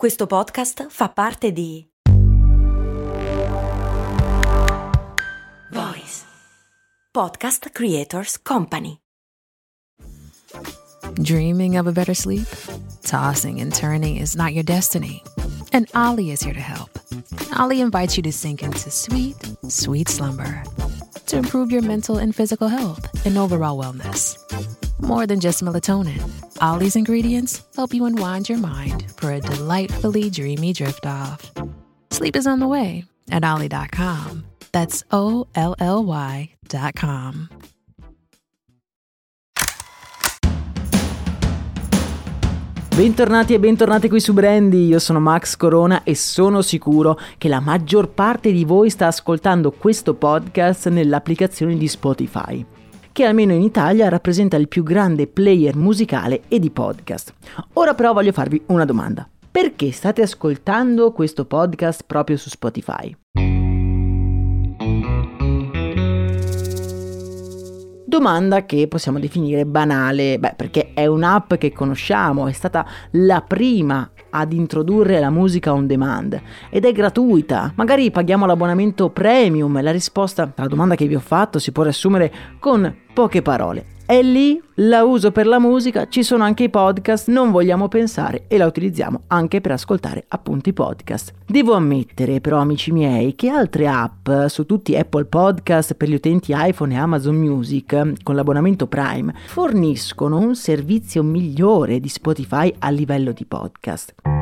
Questo podcast fa parte di Voice Podcast Creators Company. Dreaming of a better sleep? Tossing and turning is not your destiny. And Ollie is here to help. Ollie invites you to sink into sweet, sweet slumber to improve your mental and physical health and overall wellness. More than just melatonin, Ollie's ingredients help you unwind your mind for a delightfully dreamy drift off. Sleep is on the way at Ollie.com. That's O L L Y.com. Bentornati e bentornati qui su Brandy, io sono Max Corona e sono sicuro che la maggior parte di voi sta ascoltando questo podcast nell'applicazione di Spotify che almeno in Italia rappresenta il più grande player musicale e di podcast. Ora però voglio farvi una domanda. Perché state ascoltando questo podcast proprio su Spotify? Domanda che possiamo definire banale, beh, perché è un'app che conosciamo, è stata la prima ad introdurre la musica on demand ed è gratuita. Magari paghiamo l'abbonamento premium. La risposta alla domanda che vi ho fatto si può riassumere con poche parole. È lì, la uso per la musica, ci sono anche i podcast, non vogliamo pensare e la utilizziamo anche per ascoltare appunto i podcast. Devo ammettere però amici miei che altre app su tutti Apple Podcast per gli utenti iPhone e Amazon Music con l'abbonamento Prime forniscono un servizio migliore di Spotify a livello di podcast.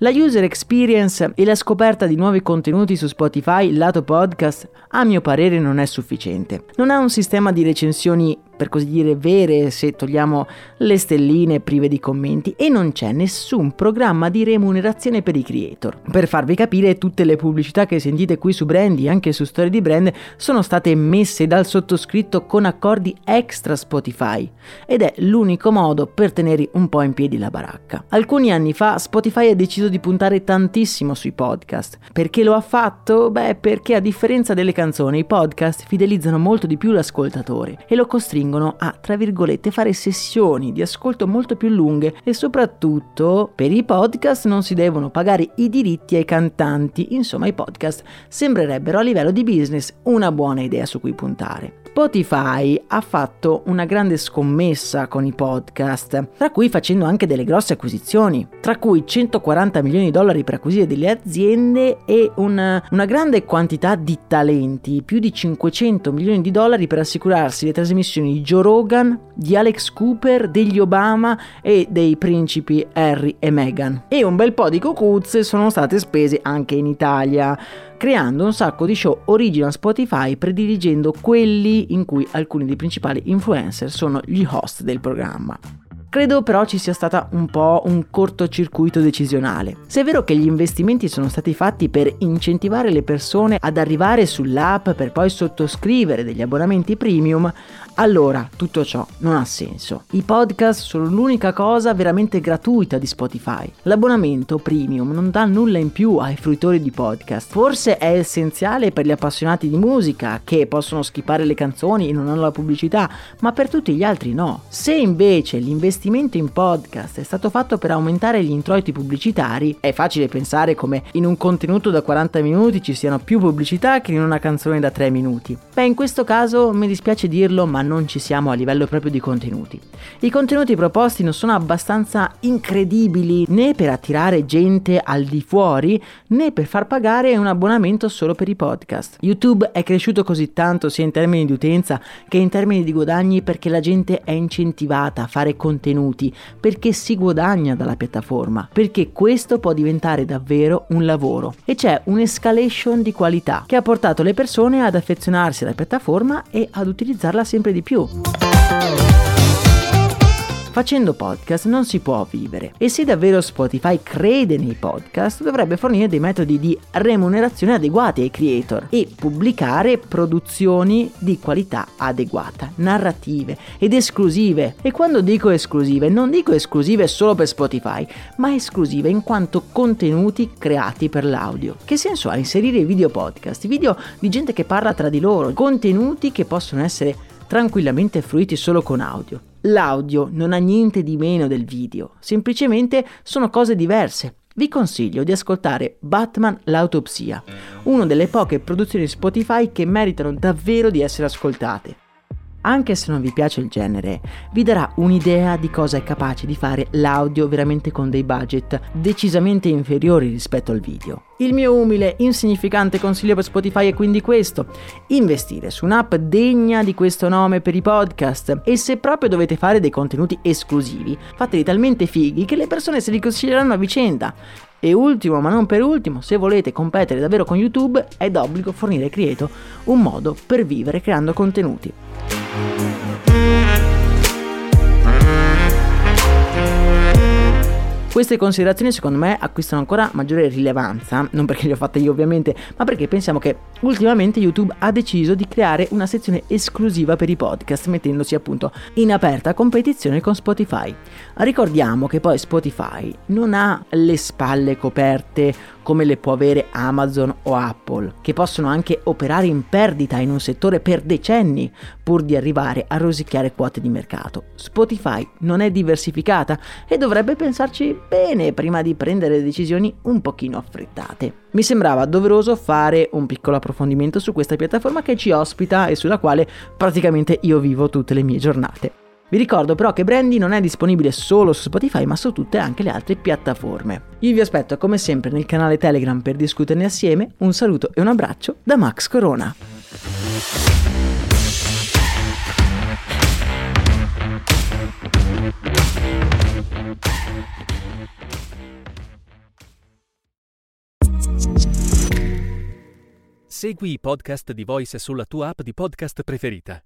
La user experience e la scoperta di nuovi contenuti su Spotify lato podcast a mio parere non è sufficiente. Non ha un sistema di recensioni per così dire vere se togliamo le stelline prive di commenti e non c'è nessun programma di remunerazione per i creator. Per farvi capire tutte le pubblicità che sentite qui su Brandy anche su Storie di Brand sono state messe dal sottoscritto con accordi extra Spotify ed è l'unico modo per tenere un po' in piedi la baracca. Alcuni anni fa Spotify ha deciso di puntare tantissimo sui podcast. Perché lo ha fatto? Beh perché a differenza delle canzoni i podcast fidelizzano molto di più l'ascoltatore e lo costringono costringono a, tra virgolette, fare sessioni di ascolto molto più lunghe e soprattutto per i podcast non si devono pagare i diritti ai cantanti, insomma i podcast sembrerebbero a livello di business una buona idea su cui puntare. Spotify ha fatto una grande scommessa con i podcast, tra cui facendo anche delle grosse acquisizioni, tra cui 140 milioni di dollari per acquisire delle aziende e una, una grande quantità di talenti, più di 500 milioni di dollari per assicurarsi le trasmissioni di Joe Rogan, di Alex Cooper, degli Obama e dei principi Harry e Meghan. E un bel po' di cocuzze sono state spese anche in Italia creando un sacco di show original Spotify prediligendo quelli in cui alcuni dei principali influencer sono gli host del programma. Credo però ci sia stato un po' un cortocircuito decisionale. Se è vero che gli investimenti sono stati fatti per incentivare le persone ad arrivare sull'app per poi sottoscrivere degli abbonamenti premium, allora tutto ciò non ha senso. I podcast sono l'unica cosa veramente gratuita di Spotify. L'abbonamento premium non dà nulla in più ai fruitori di podcast. Forse è essenziale per gli appassionati di musica che possono skippare le canzoni e non hanno la pubblicità, ma per tutti gli altri no. Se invece l'investimento l'investimento in podcast è stato fatto per aumentare gli introiti pubblicitari, è facile pensare come in un contenuto da 40 minuti ci siano più pubblicità che in una canzone da 3 minuti. Beh, in questo caso mi dispiace dirlo, ma non ci siamo a livello proprio di contenuti. I contenuti proposti non sono abbastanza incredibili né per attirare gente al di fuori né per far pagare un abbonamento solo per i podcast. YouTube è cresciuto così tanto sia in termini di utenza che in termini di guadagni perché la gente è incentivata a fare contenuti contenuti, perché si guadagna dalla piattaforma, perché questo può diventare davvero un lavoro. E c'è un'escalation di qualità che ha portato le persone ad affezionarsi alla piattaforma e ad utilizzarla sempre di più. Facendo podcast non si può vivere e se davvero Spotify crede nei podcast dovrebbe fornire dei metodi di remunerazione adeguati ai creator e pubblicare produzioni di qualità adeguata, narrative ed esclusive. E quando dico esclusive non dico esclusive solo per Spotify, ma esclusive in quanto contenuti creati per l'audio. Che senso ha inserire video podcast, video di gente che parla tra di loro, contenuti che possono essere tranquillamente fruiti solo con audio. L'audio non ha niente di meno del video, semplicemente sono cose diverse. Vi consiglio di ascoltare Batman l'autopsia, una delle poche produzioni Spotify che meritano davvero di essere ascoltate anche se non vi piace il genere, vi darà un'idea di cosa è capace di fare l'audio veramente con dei budget decisamente inferiori rispetto al video. Il mio umile, insignificante consiglio per Spotify è quindi questo: investire su un'app degna di questo nome per i podcast e se proprio dovete fare dei contenuti esclusivi, fateli talmente fighi che le persone se li consiglieranno a vicenda. E ultimo, ma non per ultimo, se volete competere davvero con YouTube, è d'obbligo fornire ai creator un modo per vivere creando contenuti. Queste considerazioni secondo me acquistano ancora maggiore rilevanza, non perché le ho fatte io ovviamente, ma perché pensiamo che ultimamente YouTube ha deciso di creare una sezione esclusiva per i podcast, mettendosi appunto in aperta competizione con Spotify. Ricordiamo che poi Spotify non ha le spalle coperte come le può avere Amazon o Apple, che possono anche operare in perdita in un settore per decenni pur di arrivare a rosicchiare quote di mercato. Spotify non è diversificata e dovrebbe pensarci bene prima di prendere decisioni un pochino affrettate. Mi sembrava doveroso fare un piccolo approfondimento su questa piattaforma che ci ospita e sulla quale praticamente io vivo tutte le mie giornate. Vi ricordo però che Brandy non è disponibile solo su Spotify ma su tutte anche le altre piattaforme. Io vi aspetto come sempre nel canale Telegram per discuterne assieme, un saluto e un abbraccio da Max Corona. Segui i podcast di Voice sulla tua app di podcast preferita.